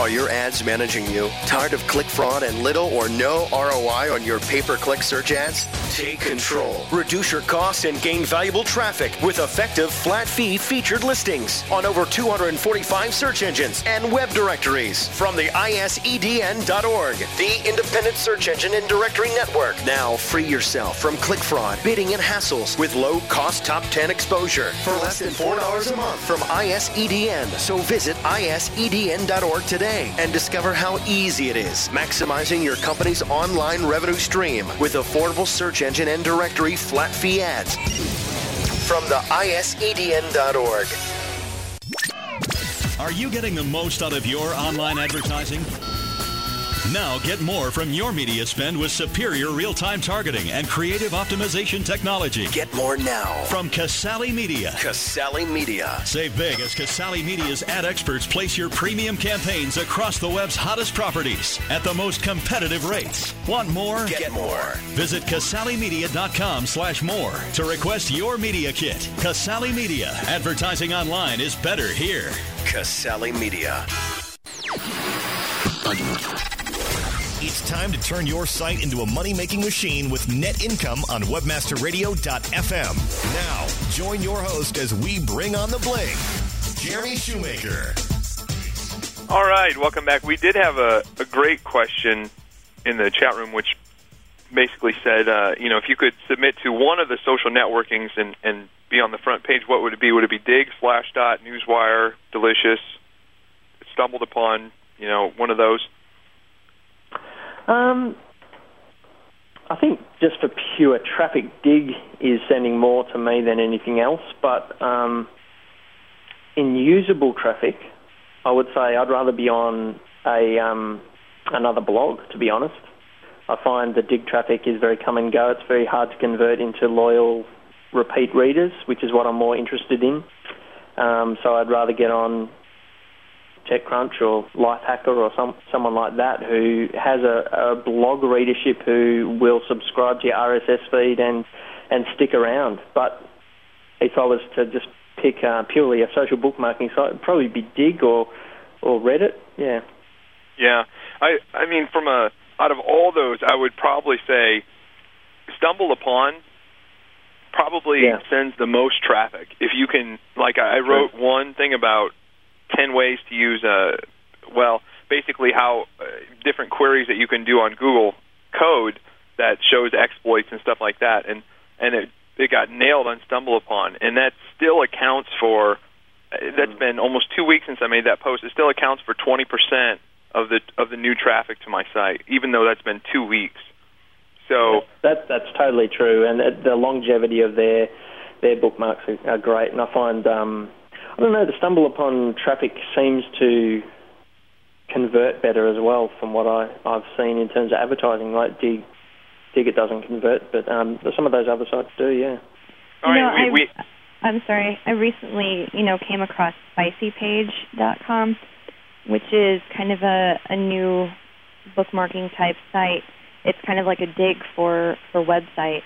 Are your ads managing you? Tired of click fraud and little or no ROI on your pay per click search ads? Take control. Reduce your costs and gain valuable traffic with effective flat fee featured listings on over 245 search engines and web directories from the ISEDN.org, the independent search engine and directory network. Now free yourself from click fraud, bidding, and hassles with low cost top 10 exposure for less than $4 a month from ISEDN. So visit ISEDN.org today and discover how easy it is maximizing your company's online revenue stream with affordable search engine and directory flat fee ads from the ISEDN.org. Are you getting the most out of your online advertising? Now get more from your media spend with superior real-time targeting and creative optimization technology. Get more now from Casale Media. Casale Media. Save big as Casale Media's ad experts place your premium campaigns across the web's hottest properties at the most competitive rates. Want more? Get more. Visit CasaleMedia.com slash more to request your media kit. Casale Media. Advertising online is better here. Casale Media. It's time to turn your site into a money making machine with net income on webmasterradio.fm. Now, join your host as we bring on the bling, Jeremy Shoemaker. All right, welcome back. We did have a, a great question in the chat room, which basically said, uh, you know, if you could submit to one of the social networkings and, and be on the front page, what would it be? Would it be Digg, Slashdot, Newsvine, Delicious, StumbleUpon, you know, one of those? Um, I think just for pure traffic, Digg is sending more to me than anything else. But um, in usable traffic, I would say I'd rather be on a um, another blog. To be honest, I find the Digg traffic is very come and go. It's very hard to convert into loyal repeat readers, which is what I'm more interested in. Um, so I'd rather get on TechCrunch or Lifehacker or some someone like that who has a, a blog readership who will subscribe to your RSS feed and and stick around. But if I was to just pick uh, purely a social bookmarking site, it'd probably be Digg or or Reddit. Yeah. Yeah, I I mean from a out of all those, I would probably say StumbleUpon probably Yeah. sends the most traffic. If you can, like, I I wrote one thing about ten ways to use uh well, basically how uh, different queries that you can do on Google code that shows exploits and stuff like that, and and it it got nailed on StumbleUpon, and that still accounts for. uh, That's been almost two weeks since I made that post. It still accounts for twenty percent of the of the new traffic to my site, even though that's been two weeks. So That that's totally true, and the- the longevity of their their bookmarks are, are great. And I find um, I don't know the StumbleUpon traffic seems to convert better as well from what I I've seen in terms of advertising. Like Digg, Digg it doesn't convert, but um, some of those other sites do. Yeah. All you know, right, I, we, we I'm sorry. I recently, you know, came across spicypage.com, which is kind of a, a new bookmarking type site. It's kind of like a Digg for for websites.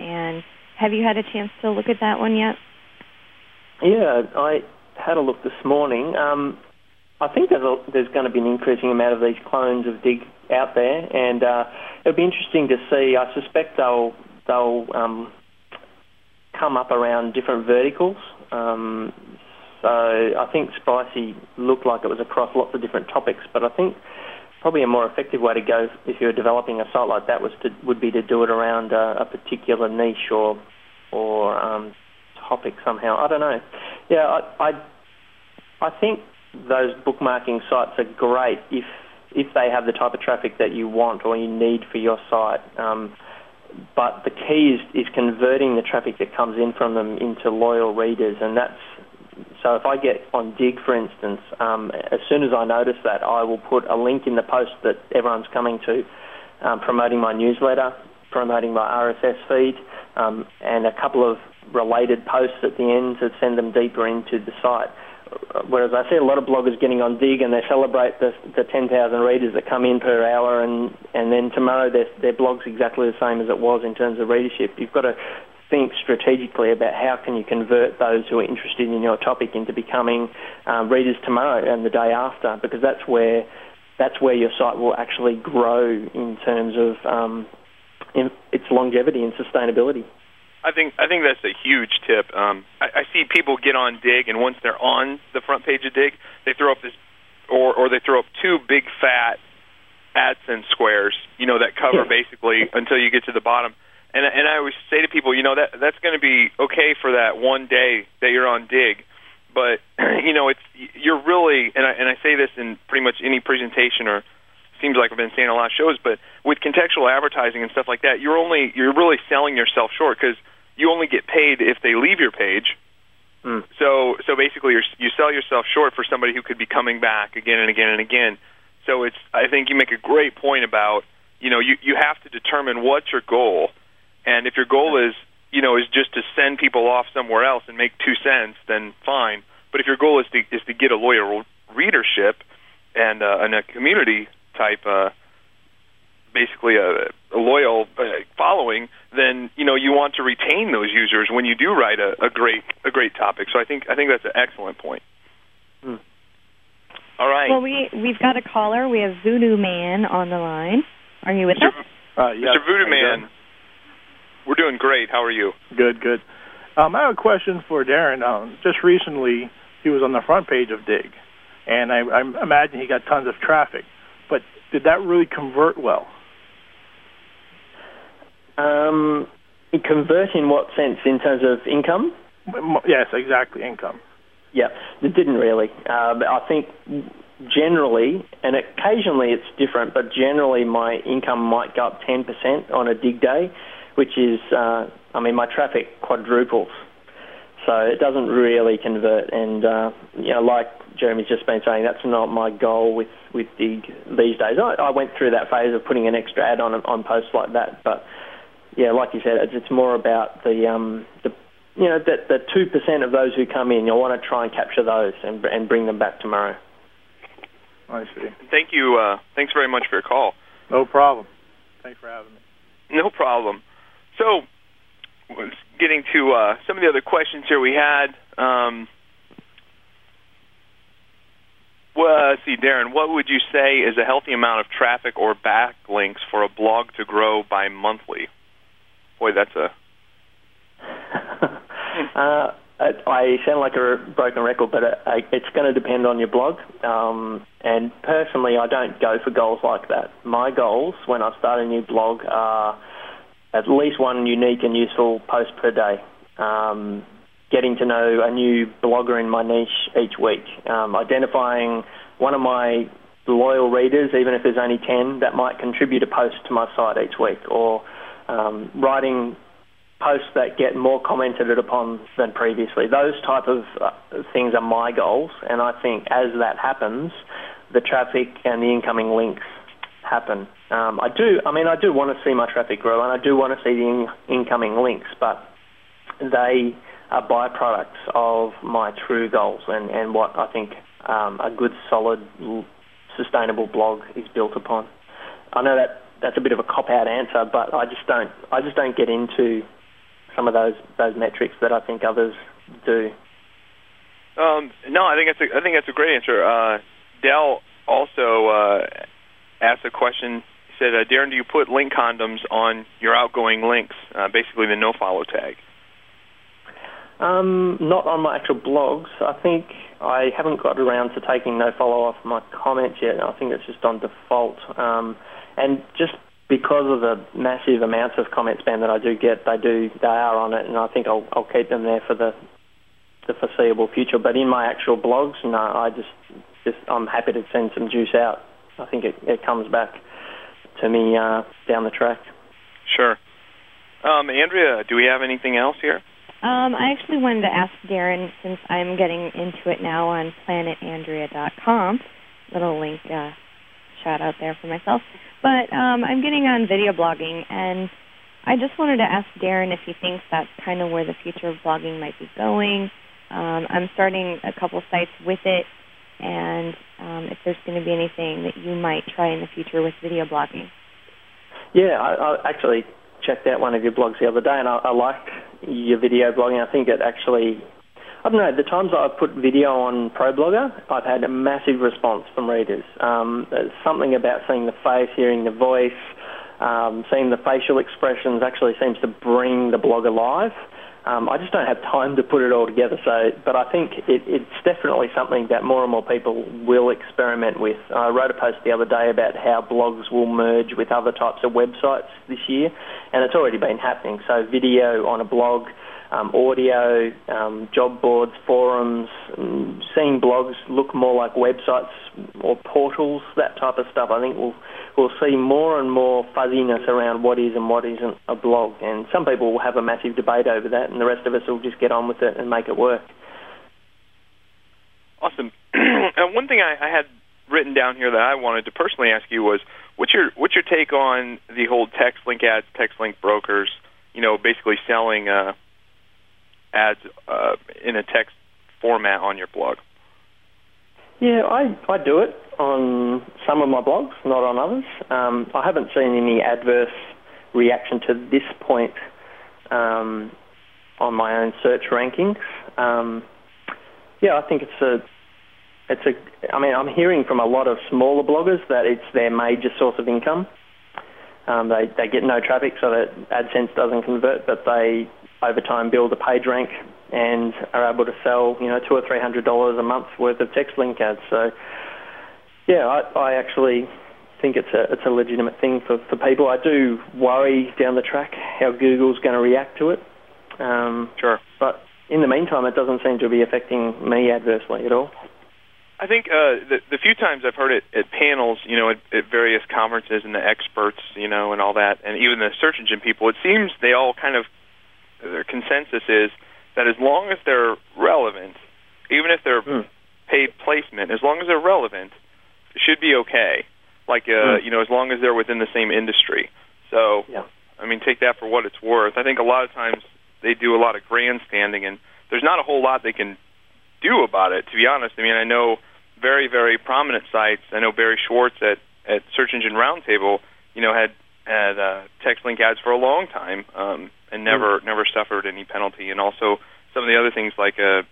And have you had a chance to look at that one yet? Yeah, I had a look this morning. Um, I think there's, a, there's going to be an increasing amount of these clones of Digg out there, and uh, it'll be interesting to see. I suspect they'll they'll um, come up around different verticals. Um, so I think Spicy looked like it was across lots of different topics, but I think probably a more effective way to go if you're developing a site like that was to would be to do it around uh, a particular niche or or um, topic somehow. I don't know. Yeah, I, I I think those bookmarking sites are great if if they have the type of traffic that you want or you need for your site. Um, but the key is, is converting the traffic that comes in from them into loyal readers, and that's so. If I get on Digg, for instance, um, as soon as I notice that, I will put a link in the post that everyone's coming to, um, promoting my newsletter, promoting my RSS feed, um, and a couple of related posts at the end to send them deeper into the site. Whereas I see a lot of bloggers getting on Digg and they celebrate the, the 10,000 readers that come in per hour, and, and then tomorrow their, their blog's exactly the same as it was in terms of readership. You've got to think strategically about how can you convert those who are interested in your topic into becoming um, readers tomorrow and the day after, because that's where that's where your site will actually grow in terms of um, in its longevity and sustainability. I think I think that's a huge tip. Um, I, I see people get on Digg, and once they're on the front page of Digg, they throw up this, or or they throw up two big fat AdSense squares, you know, that cover basically until you get to the bottom. And and I always say to people, you know, that that's going to be okay for that one day that you're on Digg, but you know, it's you're really, and I and I say this in pretty much any presentation or seems like I've been saying a lot of shows, but with contextual advertising and stuff like that, you're only you're really selling yourself short because you only get paid if they leave your page. Hmm. So so basically, you're, you sell yourself short for somebody who could be coming back again and again and again. So it's I think you make a great point about you know you you have to determine what's your goal, and if your goal is you know is just to send people off somewhere else and make two cents, then fine. But if your goal is to is to get a loyal readership and uh, and a community type uh, basically a, a loyal uh, following, then you know you want to retain those users when you do write a, a great a great topic. So I think I think that's an excellent point. Hmm. All right. Well, we we've got a caller. We have Voodoo Man on the line. Are you with us? Uh, yes. Mr. Voodoo How you Man, we're doing great. How are you? Good, good. Um, I have a question for Darren. Um, just recently, he was on the front page of Digg, and I, I imagine he got tons of traffic. Did that really convert well? Um, convert in what sense? In terms of income? Yes, exactly. Income. Yeah, it didn't really. Uh, but I think generally, and occasionally it's different, but generally my income might go up 10% on a Digg day, which is, uh, I mean, my traffic quadruples. So it doesn't really convert. And, uh, you know, like Jeremy's just been saying, that's not my goal with, with Digg these days. I, I went through that phase of putting an extra ad on on posts like that, but yeah, like you said, it's, it's more about the um, the you know that the two percent of those who come in. You want to try and capture those and and bring them back tomorrow. I see. Thank you. Uh, thanks very much for your call. No problem. Thanks for having me. No problem. So, getting to uh, some of the other questions here we had. Um, well, let's see, Darren, what would you say is a healthy amount of traffic or backlinks for a blog to grow by monthly? Boy, that's a Uh, I sound like a broken record, but it, it's going to depend on your blog. Um, and personally, I don't go for goals like that. My goals when I start a new blog are at least one unique and useful post per day. Um, getting to know a new blogger in my niche each week. Um, identifying one of my loyal readers, even if there's only 10, that might contribute a post to my site each week. Or um, writing posts that get more commented upon than previously. Those type of uh, things are my goals, and I think as that happens, the traffic and the incoming links happen. Um, I do. I mean, I do want to see my traffic grow, and I do want to see the in- incoming links, but they are byproducts of my true goals and, and what I think um, a good, solid, sustainable blog is built upon. I know that that's a bit of a cop out answer, but I just don't. I just don't get into some of those those metrics that I think others do. Um, no, I think that's a, I think that's a great answer. Uh, Dell also uh, asked a question. He said, uh, "Darren, do you put link condoms on your outgoing links? Uh, basically, the no follow tag." Um, not on my actual blogs. I think I haven't got around to taking no follow off my comments yet. I think it's just on default. Um, and just because of the massive amounts of comment spam that I do get, they do they are on it, and I think I'll I'll keep them there for the the foreseeable future. But in my actual blogs, no, I just just I'm happy to send some juice out. I think it it comes back to me uh, down the track. Sure. Um, Andrea, do we have anything else here? Um, I actually wanted to ask Darren, since I'm getting into it now on planetandrea.com, little link uh, shout out there for myself. But um, I'm getting on video blogging, and I just wanted to ask Darren if he thinks that's kind of where the future of blogging might be going. Um, I'm starting a couple sites with it, and um, if there's going to be anything that you might try in the future with video blogging. Yeah, I, I actually checked out one of your blogs the other day, and I, I liked your video blogging. I think it actually, I don't know, the times I've put video on ProBlogger, I've had a massive response from readers. Um, something about seeing the face, hearing the voice, um, seeing the facial expressions actually seems to bring the blog alive. Um, I just don't have time to put it all together. So, but I think it, it's definitely something that more and more people will experiment with. I wrote a post the other day about how blogs will merge with other types of websites this year, and it's already been happening. So, video on a blog, um, audio, um, job boards, forums, um, seeing blogs look more like websites or portals, that type of stuff. I think we'll we'll see more and more fuzziness around what is and what isn't a blog. And some people will have a massive debate over that, and the rest of us will just get on with it and make it work. Awesome. uh, one thing I, I had written down here that I wanted to personally ask you was what's your what's your take on the whole text link ads, text link brokers? You know, basically selling uh, ads uh, in a text format on your blog. Yeah, I, I do it on some of my blogs, not on others. Um, I haven't seen any adverse reaction to this point um, on my own search rankings. Um, yeah, I think it's a, it's a. I mean, I'm hearing from a lot of smaller bloggers that it's their major source of income. Um, they they get no traffic, so that AdSense doesn't convert, but they over time build a page rank and are able to sell, you know, two or three hundred dollars a month worth of text link ads. So, yeah, I, I actually think it's a it's a legitimate thing for, for people. I do worry down the track how Google's going to react to it. Um, sure. But in the meantime, it doesn't seem to be affecting me adversely at all. I think uh, the, the few times I've heard it at panels, you know, at, at various conferences and the experts, you know, and all that, and even the search engine people, it seems they all kind of their consensus is that as long as they're relevant, even if they're Hmm. paid placement, as long as they're relevant, it should be okay. Like uh, Hmm. you know, as long as they're within the same industry. So, Yeah. I mean, take that for what it's worth. I think a lot of times they do a lot of grandstanding, and there's not a whole lot they can do about it. To be honest, I mean, I know very, very prominent sites. I know Barry Schwartz at at Search Engine Roundtable, you know, had had uh, text link ads for a long time, um, and never never suffered any penalty. And also some of the other things like uh,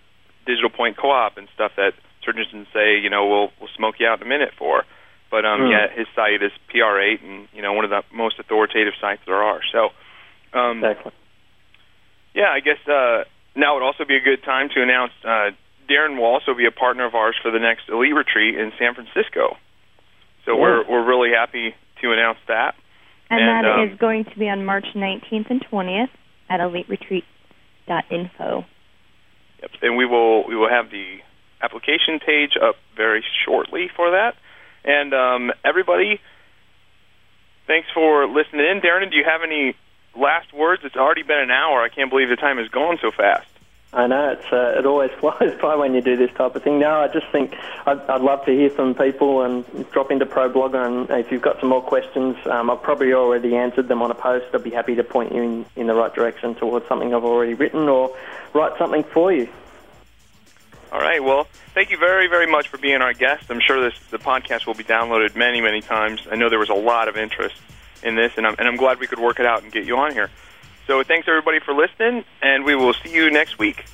digital point co-op and stuff that search engines say, you know, we'll we'll smoke you out in a minute for. But um, Hmm. yeah, his site is PR8, and you know, one of the most authoritative sites there are. So, um, Exactly. yeah, I guess uh, now would also be a good time to announce uh, Darren will also be a partner of ours for the next Elite Retreat in San Francisco. So Yeah. we're we're really happy to announce that. And, And, that um, is going to be on March 19th and 20th at eliteretreat.info. Yep. And we will we will have the application page up very shortly for that. And um, everybody, thanks for listening in. Darren, do you have any last words? It's already been an hour. I can't believe the time has gone so fast. I know it's uh, it always flies by when you do this type of thing. No, I just think I'd, I'd love to hear from people and drop into ProBlogger. And if you've got some more questions, um, I've probably already answered them on a post. I'd be happy to point you in, in the right direction towards something I've already written or write something for you. All right. Well, thank you very, very much for being our guest. I'm sure this the podcast will be downloaded many, many times. I know there was a lot of interest in this, and I'm and I'm glad we could work it out and get you on here. So thanks everybody for listening, and we will see you next week.